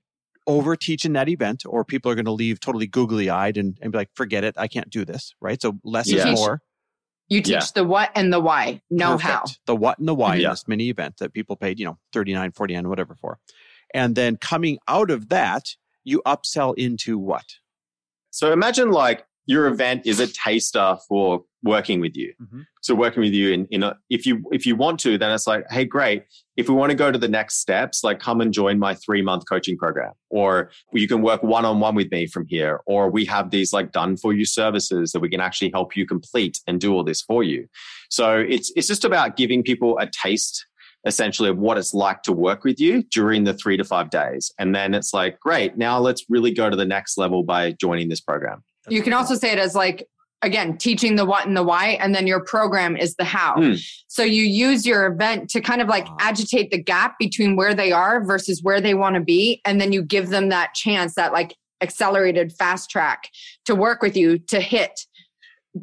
B: teach in that event or people are going to leave totally googly eyed and, and be like, forget it. I can't do this. Right. So less
C: Yeah.
B: is more.
A: You teach
C: Yeah.
A: the what and the why, know
B: Perfect.
A: how.
B: The what and the why in this mini event that people paid, you know, 39, 49, whatever for. And then coming out of that, you upsell into what?
C: So imagine like your event is a taster for working with you.
B: Mhm.
C: So working with you in, in a, if you if you want to, then it's like, hey, great. If we want to go to the next steps, like come and join my three month coaching program, or you can work one on one with me from here, or we have these like done for you services that we can actually help you complete and do all this for you. So it's it's just about giving people a taste essentially of what it's like to work with you during the three to five days. And then it's like, great, now let's really go to the next level by joining this program.
A: You can also say it as like, again, teaching the what and the why, and then your program is the how.
C: Mm.
A: So you use your event to kind of like agitate the gap between where they are versus where they want to be. And then you give them that chance, that like accelerated fast track to work with you to hit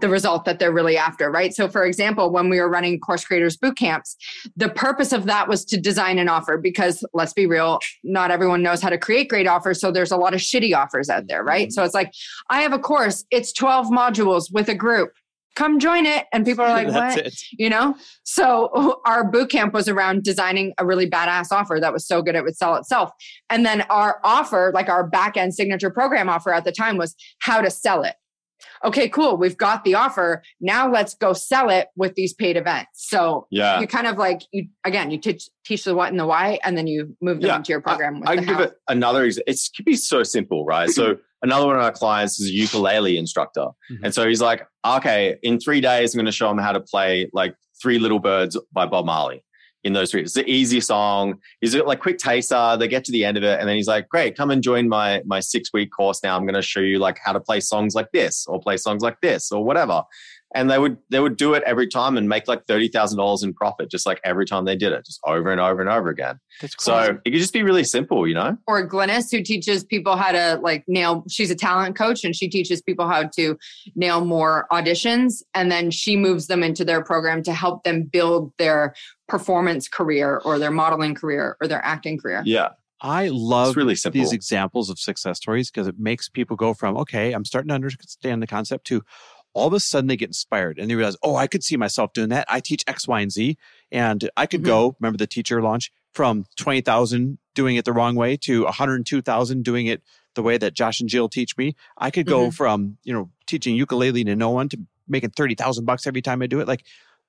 A: the result that they're really after, right? So, for example, when we were running course creators boot camps, the purpose of that was to design an offer because let's be real, not everyone knows how to create great offers. So, there's a lot of shitty offers out there, right? Mm-hmm. So, it's like, I have a course, it's 12 modules with a group. Come join it. And people are like, what?
B: it.
A: You know? So, our boot camp was around designing a really badass offer that was so good it would sell itself. And then our offer, like our back end signature program offer at the time, was how to sell it okay, cool, we've got the offer. Now let's go sell it with these paid events. So
C: Yeah.
A: you kind of like you again, you teach teach the what and the why, and then you move them
C: Yeah,
A: into your program. with
C: I
A: the
C: can give
A: how.
C: it another example. It could be so simple, right? so another one of our clients is a ukulele instructor.
B: Mhm.
C: And so he's like, okay, in three days, I'm going to show him how to play like Three Little Birds by Bob Marley in those three. It's the easy song. He's like quick taster. They get to the end of it. And then he's like, great, come and join my, my six week course. Now I'm going to show you like how to play songs like this or play songs like this or whatever. And they would, they would do it every time and make like $30,000 in profit, just like every time they did it, just over and over and over again.
B: That's cool.
C: So it could just be really simple, you know?
A: or Glynis, who teaches people how to like nail. She's a talent coach, and she teaches people how to nail more auditions, and then she moves them into their program to help them build their performance career, or their modeling career, or their acting career.
C: Yeah.
B: I love
C: really
B: these examples of success stories because it makes people go from, okay, I'm starting to understand the concept to, all of a sudden they get inspired and they realize, oh, I could see myself doing that. I teach X, Y, and Z. And I could mm-hmm. go, remember the teacher launch from 20,000 doing it the wrong way to 102,000 doing it the way that Josh and Jill teach me. I could go mm-hmm. from, you know, teaching ukulele to no one to making 30,000 bucks every time I do it. Like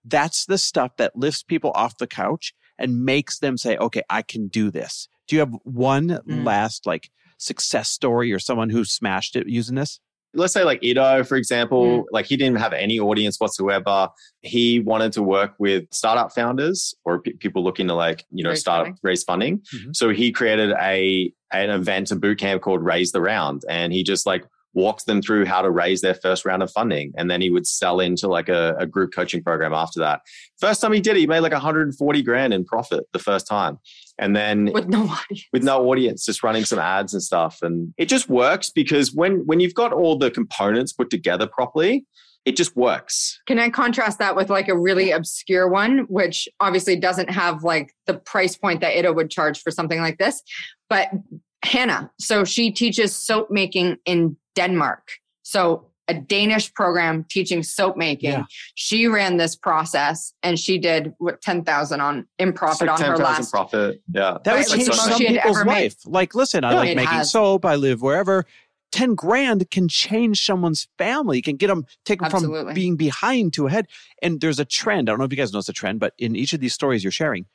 B: that's the stuff that lifts people off the couch and makes them say, okay, I can do this. Do you have one mm. last like success story or someone who smashed it using this?
C: let's say like Ido, for example, mm. like he didn't have any audience whatsoever. He wanted to work with startup founders or p- people looking to like, you know, raise start funding. raise funding. Mm-hmm. So he created a an event, a boot camp called Raise the Round. And he just like walks them through how to raise their first round of funding. And then he would sell into like a, a group coaching program after that. First time he did it, he made like 140 grand in profit the first time. And then
A: with no audience.
C: with no audience just running some ads and stuff. And it just works because when when you've got all the components put together properly it just works.
A: Can i contrast that with like a really obscure one which obviously doesn't have like the price point that Ido would charge for something like this? But hannah so she teaches soap making in denmark so a Danish program teaching soap making. Yeah. She ran this process and she did what ten thousand on in profit like on her last
C: profit. Yeah,
B: that was like some people's life. Like, listen, I like making has. soap. I live wherever. Ten grand can change someone's family. Can get them take taken from being behind to ahead. And there's a trend. I don't know if you guys know it's a trend, but in each of these stories you're sharing,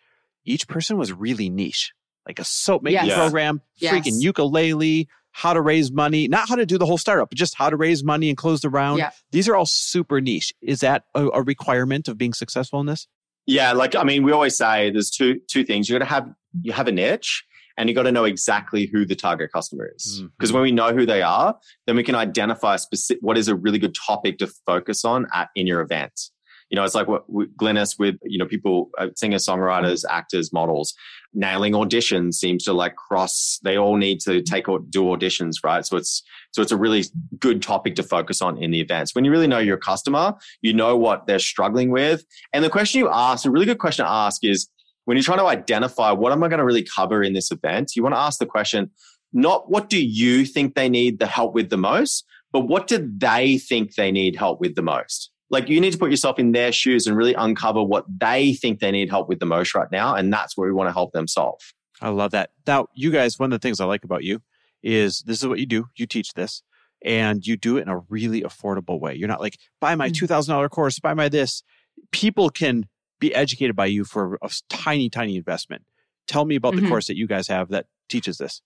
B: each person was really niche. Like a soap making yes. program, yes. freaking ukulele, how to raise money, not how to do the whole startup, but just how to raise money and close the round. Yeah. These are all super niche. Is that a, a, requirement of being successful in this?
C: Yeah, like I mean, we always say there's two two things. You got to have you have a niche, and you got to know exactly who the target customer is. Because mm-hmm. when we know who they are, then we can identify specific what is a really good topic to focus on at in your event. You know, it's like what Glynis with you know people, uh, singers, songwriters, actors, models nailing auditions seems to like cross they all need to take or do auditions right? So it's so it's a really good topic to focus on in the events. When you really know your customer you know what they're struggling with. And the question you ask a really good question to ask is when you're trying to identify what am i going to really cover in this event you want to ask the question not what do you think they need the help with the most but what do they think they need help with the most like you need to put yourself in their shoes and really uncover what they think they need help with the most right now. And that's where we want to help them solve.
B: I love that. Now, you guys, one of the things I like about you is this is what you do. You teach this and you do it in a really affordable way. You're not like, buy my mm. $2,000 course, buy my this. People can be educated by you for a tiny, tiny investment. Tell me about mm-hmm. the course that you guys have that teaches this.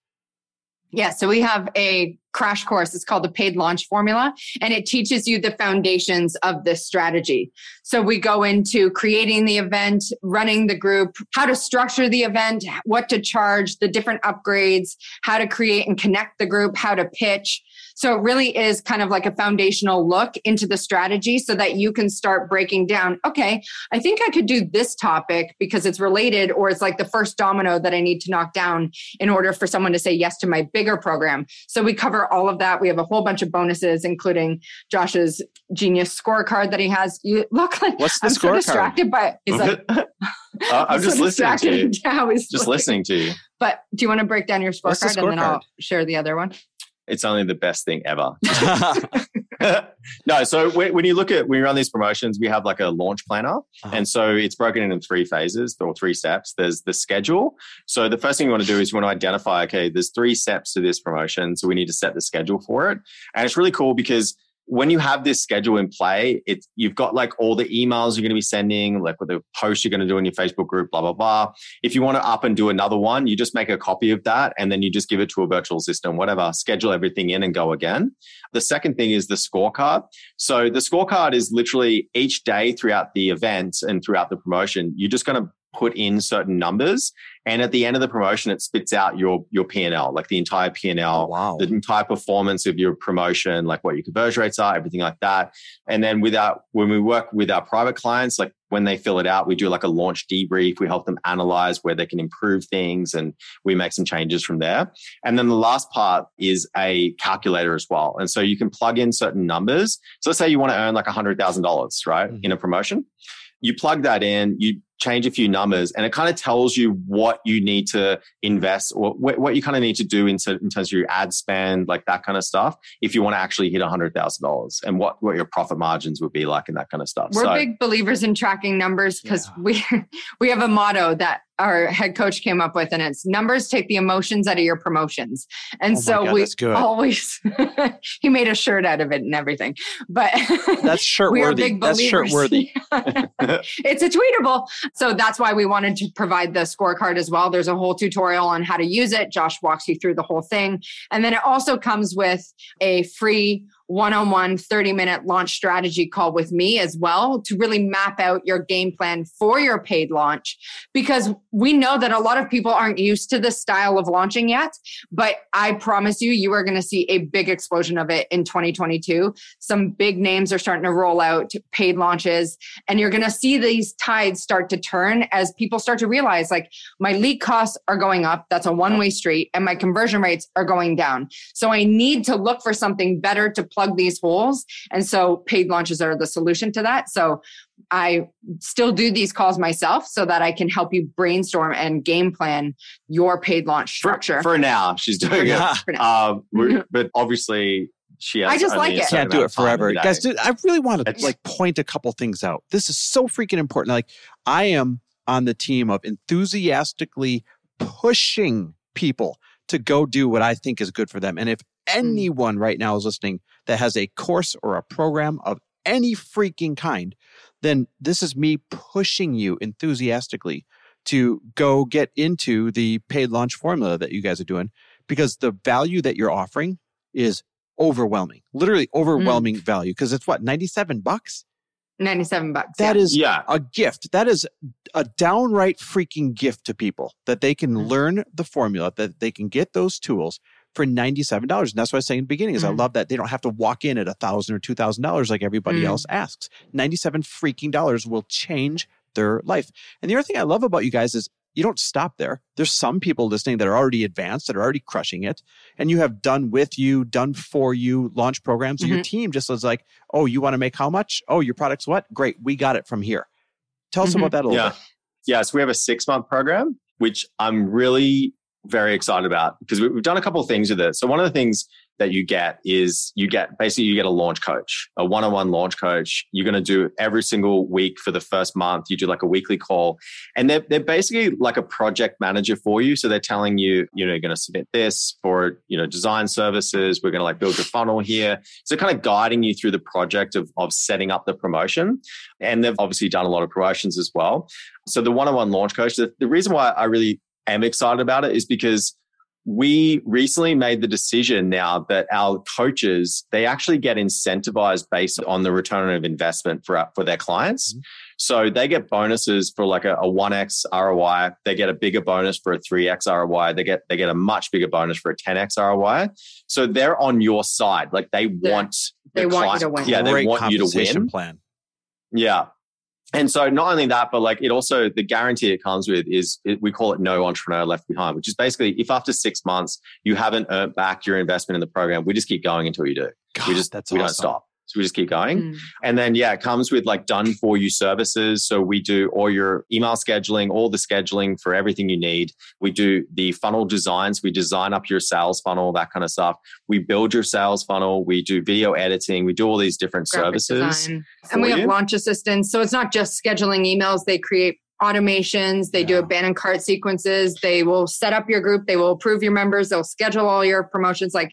A: Yeah, so we have a crash course. It's called the paid launch formula, and it teaches you the foundations of this strategy. So we go into creating the event, running the group, how to structure the event, what to charge, the different upgrades, how to create and connect the group, how to pitch. So it really is kind of like a foundational look into the strategy so that you can start breaking down, okay, I think I could do this topic because it's related or it's like the first domino that I need to knock down in order for someone to say yes to my bigger program. So we cover all of that. We have a whole bunch of bonuses, including Josh's genius scorecard that he has. You look like
B: what's the
A: I'm
B: scorecard? So
A: distracted by
C: is like uh, I'm just so listening to you. He's just listening to you.
A: But do you want to break down your scorecard, scorecard? and then I'll share the other one?
C: It's only the best thing ever. no, so when you look at when you run these promotions, we have like a launch planner, uh-huh. and so it's broken into three phases or three steps. There's the schedule. So the first thing you want to do is you want to identify, okay, there's three steps to this promotion, so we need to set the schedule for it, and it's really cool because when you have this schedule in play, it's you've got like all the emails you're going to be sending, like with the posts you're going to do in your Facebook group, blah blah blah. If you want to up and do another one, you just make a copy of that and then you just give it to a virtual assistant, whatever. Schedule everything in and go again. The second thing is the scorecard. So the scorecard is literally each day throughout the event and throughout the promotion, you're just going to put in certain numbers and at the end of the promotion it spits out your your p&l like the entire p&l oh, wow. the entire performance of your promotion like what your conversion rates are everything like that. And then without when we work with our private clients like when they fill it out we do like a launch debrief. We help them analyze where they can improve things and we make some changes from there. And then the last part is a calculator as well. And so you can plug in certain numbers. So let's say you want to earn like $100000 right mm-hmm. in a promotion. You plug that in, you change a few numbers and it kind of tells you what you need to invest or what, what you kind of need to do in, in terms of your ad spend, like that kind of stuff, if you want to actually hit $100,000 and what, what your profit margins would be like and that kind of stuff.
A: We're so, big believers in tracking numbers because yeah. we, we have a motto that our head coach came up with and it's numbers take the emotions out of your promotions. And oh so God, we always he made a shirt out of it and everything but
B: that's shirt worthy that's shirt worthy
A: it's a tweetable so that's why we wanted to provide the scorecard as well. There's a whole tutorial on how to use it. Josh walks you through the whole thing. And then it also comes with a free one-on-one 30 minute launch strategy call with me as well to really map out your game plan for your paid launch. Because we know that a lot of people aren't used to this style of launching yet but i promise you you are going to see a big explosion of it in 2022 some big names are starting to roll out paid launches and you're going to see these tides start to turn as people start to realize like my lead costs are going up that's a one-way street and my conversion rates are going down. So i need to look for something better to plug these holes. And so paid launches are the solution to that. So I still do these calls myself so that I can help you brainstorm and game plan your paid launch structure.
C: For, for now, she's doing it. Um, but obviously, she has
A: I just like it.
B: Can't do it forever, guys. Dude, I really want to like point a couple things out. This is so freaking important. Like I am on the team of enthusiastically pushing people to go do what I think is good for them. And if. Anyone right now is listening that has a course or a program of any freaking kind, then this is me pushing you enthusiastically to go get into the paid launch formula that you guys are doing because the value that you're offering is overwhelming, literally overwhelming mm. value. Because it's what, 97 bucks?
A: 97 bucks.
B: That yeah. is yeah. a gift. That is a downright freaking gift to people that they can mm. learn the formula, that they can get those tools for $97. And that's what I was saying in the beginning is mm. I love that they don't have to walk in at a thousand or two thousand dollars like everybody mm. else asks. 97 freaking dollars will change their life. And the other thing I love about you guys is you don't stop there. There's some people listening that are already advanced, that are already crushing it. And you have done with you, done for you launch programs. Mm-hmm. Your team just was like, oh, you want to make how much? Oh, your product's what? Great. We got it from here. Tell us mm-hmm. about that a little
C: yeah.
B: bit.
C: Yeah. So we have a six month program, which I'm really very excited about because we've done a couple of things with it. So one of the things that you get is you get basically you get a launch coach, a one-on-one launch coach. You're going to do every single week for the first month. You do like a weekly call, and they're they're basically like a project manager for you. So they're telling you, you know, you're going to submit this for you know design services. We're going to like build your funnel here. So kind of guiding you through the project of of setting up the promotion. And they've obviously done a lot of promotions as well. So the one-on-one launch coach. The, the reason why I really am excited about it is because we recently made the decision now that our coaches they actually get incentivized based on the return of investment for for their clients. Mm-hmm. so they get bonuses for like a, a 1x roi they get a bigger bonus for a 3x roi they get they get a much bigger bonus for a 10x roi so they're on your side. Like they want
A: they want client, you to win.
C: Yeah they want you to win.
B: plan.
C: Yeah and so not only that, but like it also the guarantee it comes with is it, we call it no entrepreneur left behind, which is basically if after six months you haven't earned back your investment in the program, we just keep going until you do. God, we just that's we awesome. don't stop. So we just keep going. Mm. And then, yeah, it comes with like done for you services. So we do all your email scheduling, all the scheduling for everything you need. We do the funnel designs. We design up your sales funnel, that kind of stuff. We build your sales funnel. We do video editing. We do all these different Graphic services.
A: And we have launch assistants. So it's not just scheduling emails, they create automations they yeah. do abandoned cart sequences they will set up your group they will approve your members they'll schedule all your promotions like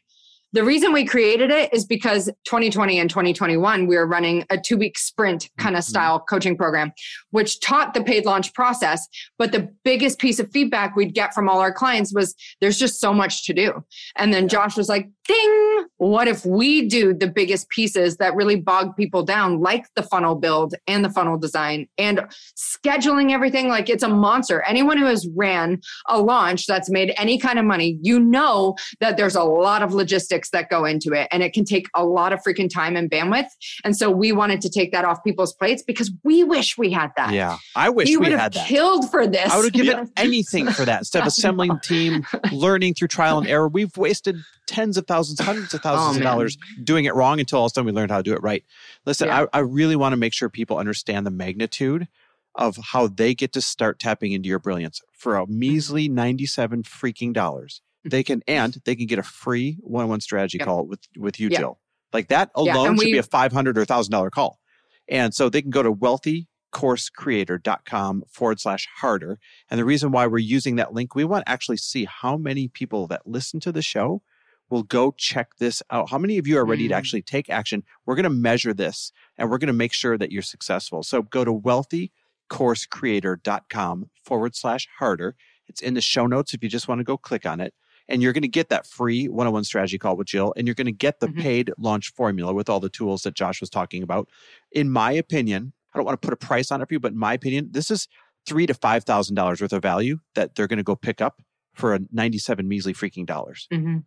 A: the reason we created it is because 2020 and 2021, we were running a two week sprint kind of mm-hmm. style coaching program, which taught the paid launch process. But the biggest piece of feedback we'd get from all our clients was there's just so much to do. And then Josh was like, ding, what if we do the biggest pieces that really bog people down, like the funnel build and the funnel design and scheduling everything? Like it's a monster. Anyone who has ran a launch that's made any kind of money, you know that there's a lot of logistics that go into it and it can take a lot of freaking time and bandwidth. And so we wanted to take that off people's plates because we wish we had that.
B: Yeah. I wish we,
A: we would
B: have
A: that. killed for this.
B: I would have given anything for that instead of assembling team, learning through trial and error. We've wasted tens of thousands, hundreds of thousands oh, of dollars doing it wrong until all of a sudden we learned how to do it right. Listen, yeah. I, I really want to make sure people understand the magnitude of how they get to start tapping into your brilliance for a measly 97 freaking dollars. They can, and they can get a free one on one strategy
A: Yep.
B: call with, with you,
A: Yep.
B: Jill. Like that
A: Yeah,
B: alone
A: and
B: should be a 500 or $1,000 call. And so they can go to wealthycoursecreator.com forward slash harder. And the reason why we're using that link, we want to actually see how many people that listen to the show will go check this out. How many of you are ready to
A: Mm.
B: actually take action? We're going to measure this and we're going to make sure that you're successful. So go to wealthycoursecreator.com forward slash harder. It's in the show notes if you just want to go click on it. And you're going to get that free one on one strategy call with Jill, and you're going to get the
A: Mhm.
B: paid launch formula with all the tools that Josh was talking about. In my opinion, I don't want to put a price on it for you, but in my opinion, this is three to five thousand dollars worth of value that they're going to go pick up for a 97 measly freaking dollars.
A: Mhm.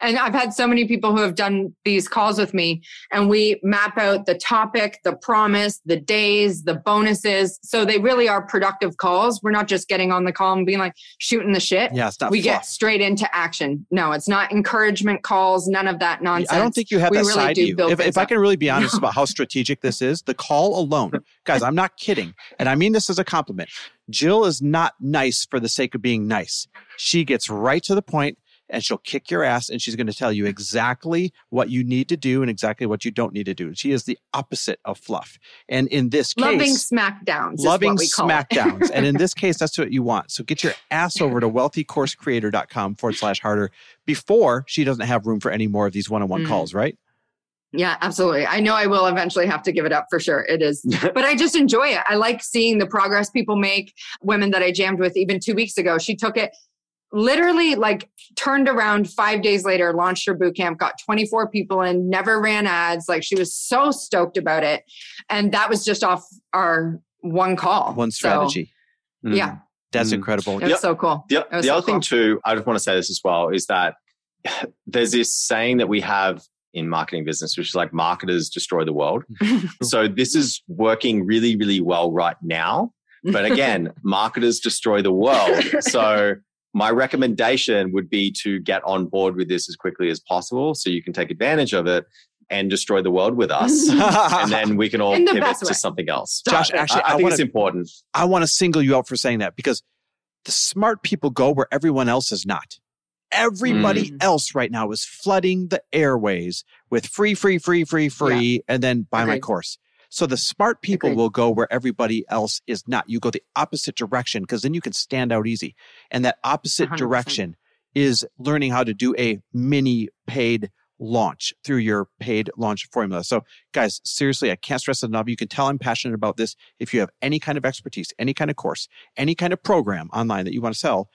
A: And I've had so many people who have done these calls with me, and we map out the topic, the promise, the days, the bonuses. So they really are productive calls. We're not just getting on the call and being like shooting the shit.
B: Yeah, not
A: we
B: fluff.
A: get straight into action. No, it's not encouragement calls, none of that nonsense.
B: I don't think you have
A: We
B: that
A: really
B: side
A: do
B: you.
A: build
B: If, if I can really be honest about how strategic this is, the call alone, guys, I'm not kidding. And I mean this as a compliment. Jill is not nice for the sake of being nice. She gets right to the point and she'll kick your ass and she's going to tell you exactly what you need to do and exactly what you don't need to do. She is the opposite of fluff. And in this case,
A: loving smackdowns. is
B: loving
A: what we call
B: smackdowns. and in this case, that's what you want. So get your ass over to wealthycoursecreator.com forward slash harder before she doesn't have room for any more of these one on one calls, right?
A: Yeah, absolutely. I know I will eventually have to give it up for sure. It is, but I just enjoy it. I like seeing the progress people make. Women that I jammed with even two weeks ago, she took it literally like turned around five days later, launched her boot camp, got 24 people in, never ran ads. Like she was so stoked about it. And that was just off our one call.
B: One
A: So,
B: strategy.
C: Mm.
A: yeah,
B: That's
C: Mm.
B: incredible.
A: it was
C: Yep.
A: so cool.
C: The, the
A: so
C: other thing too, I just want to say this as well, is that there's this saying that we have in marketing business, which is like marketers destroy the world. so this is working really, really well right now. But again, marketers destroy the world. So my recommendation would be to get on board with this as quickly as possible so you can take advantage of it and destroy the world with us. and then we can all
A: the
C: pivot to something else.
B: Josh, actually,
C: I, I
B: I
C: think
B: wanna-
C: it's important.
B: I want to single you out for saying that because the smart people go where everyone else is not. Everybody
A: Mm.
B: else right now is flooding the airways with free, free, free, free, free, and then buy my course. So the smart people
A: Agreed.
B: will go where everybody else is not. You go the opposite direction because then you can stand out easy. And that opposite
A: 100%.
B: direction is learning how to do a mini paid launch through your paid launch formula. So guys, seriously, I can't stress it enough. You can tell I'm passionate about this. If you have any kind of expertise, any kind of course, any kind of program online that you want to sell,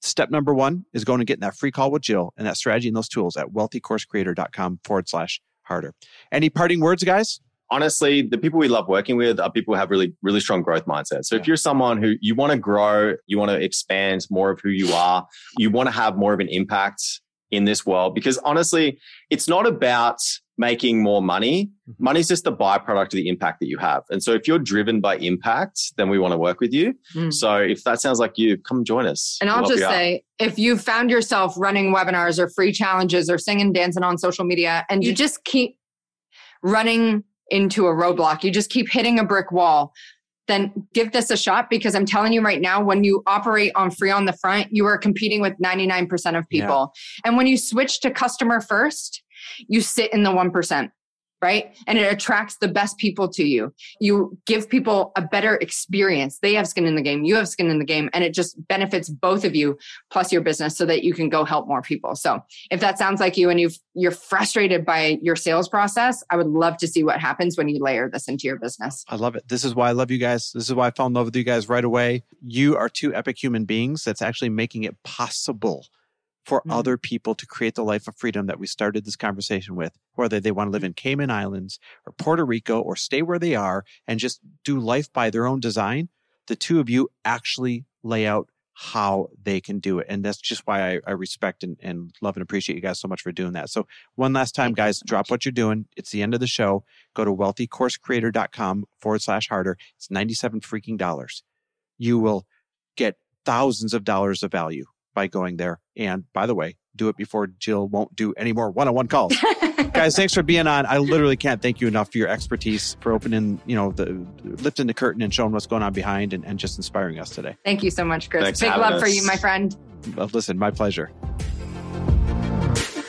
B: step number one is going to get in that free call with Jill and that strategy and those tools at wealthycoursecreator.com forward slash harder. Any parting words, guys?
C: Honestly, the people we love working with are people who have really, really strong growth mindsets. So if you're someone who you want to grow, you want to expand more of who you are, you want to have more of an impact in this world, because honestly, it's not about making more money.
B: Mhm.
C: Money's just a byproduct of the impact that you have. And so if you're driven by impact, then we want to work with you.
A: Mm.
C: So if that sounds like you, come join us.
A: And
C: We'll
A: I'll just
C: you out.
A: say if you found yourself running webinars or free challenges or singing, dancing on social media, and you just keep running into a roadblock, you just keep hitting a brick wall, then give this a shot because I'm telling you right now, when you operate on free on the front, you are competing with 99% of
B: Yeah.
A: people. And when you switch to customer first, you sit in the 1%. Right. And it attracts the best people to you. You give people a better experience. They have skin in the game. You have skin in the game. And it just benefits both of you plus your business so that you can go help more people. So if that sounds like you and you've, you're frustrated by your sales process, I would love to see what happens when you layer this into your business.
B: I love it. This is why I love you guys. This is why I fell in love with you guys right away. You are two epic human beings that's actually making it possible for
A: Mhm.
B: other people to create the life of freedom that we started this conversation with, whether they want to live in Cayman Islands or Puerto Rico or stay where they are and just do life by their own design. The two of you actually lay out how they can do it. And that's just why I, I respect and, and love and appreciate you guys so much for doing that. So one last time,
A: Thank
B: guys,
A: so
B: drop what you're doing. It's the end of the show go to wealthycoursecreator.com forward slash harder. It's 97 freaking dollars. You will get thousands of dollars of value by going there. And by the way, do it before Jill won't do any more one-on-one calls. Guys, thanks for being on. I literally can't thank you enough for your expertise, for opening, you know, the lifting the curtain and showing what's going on behind and, and just inspiring us today.
A: Thank you so much, Chris.
C: Thanks
A: Big love
C: having
A: for you, my friend.
B: Well, listen, my pleasure.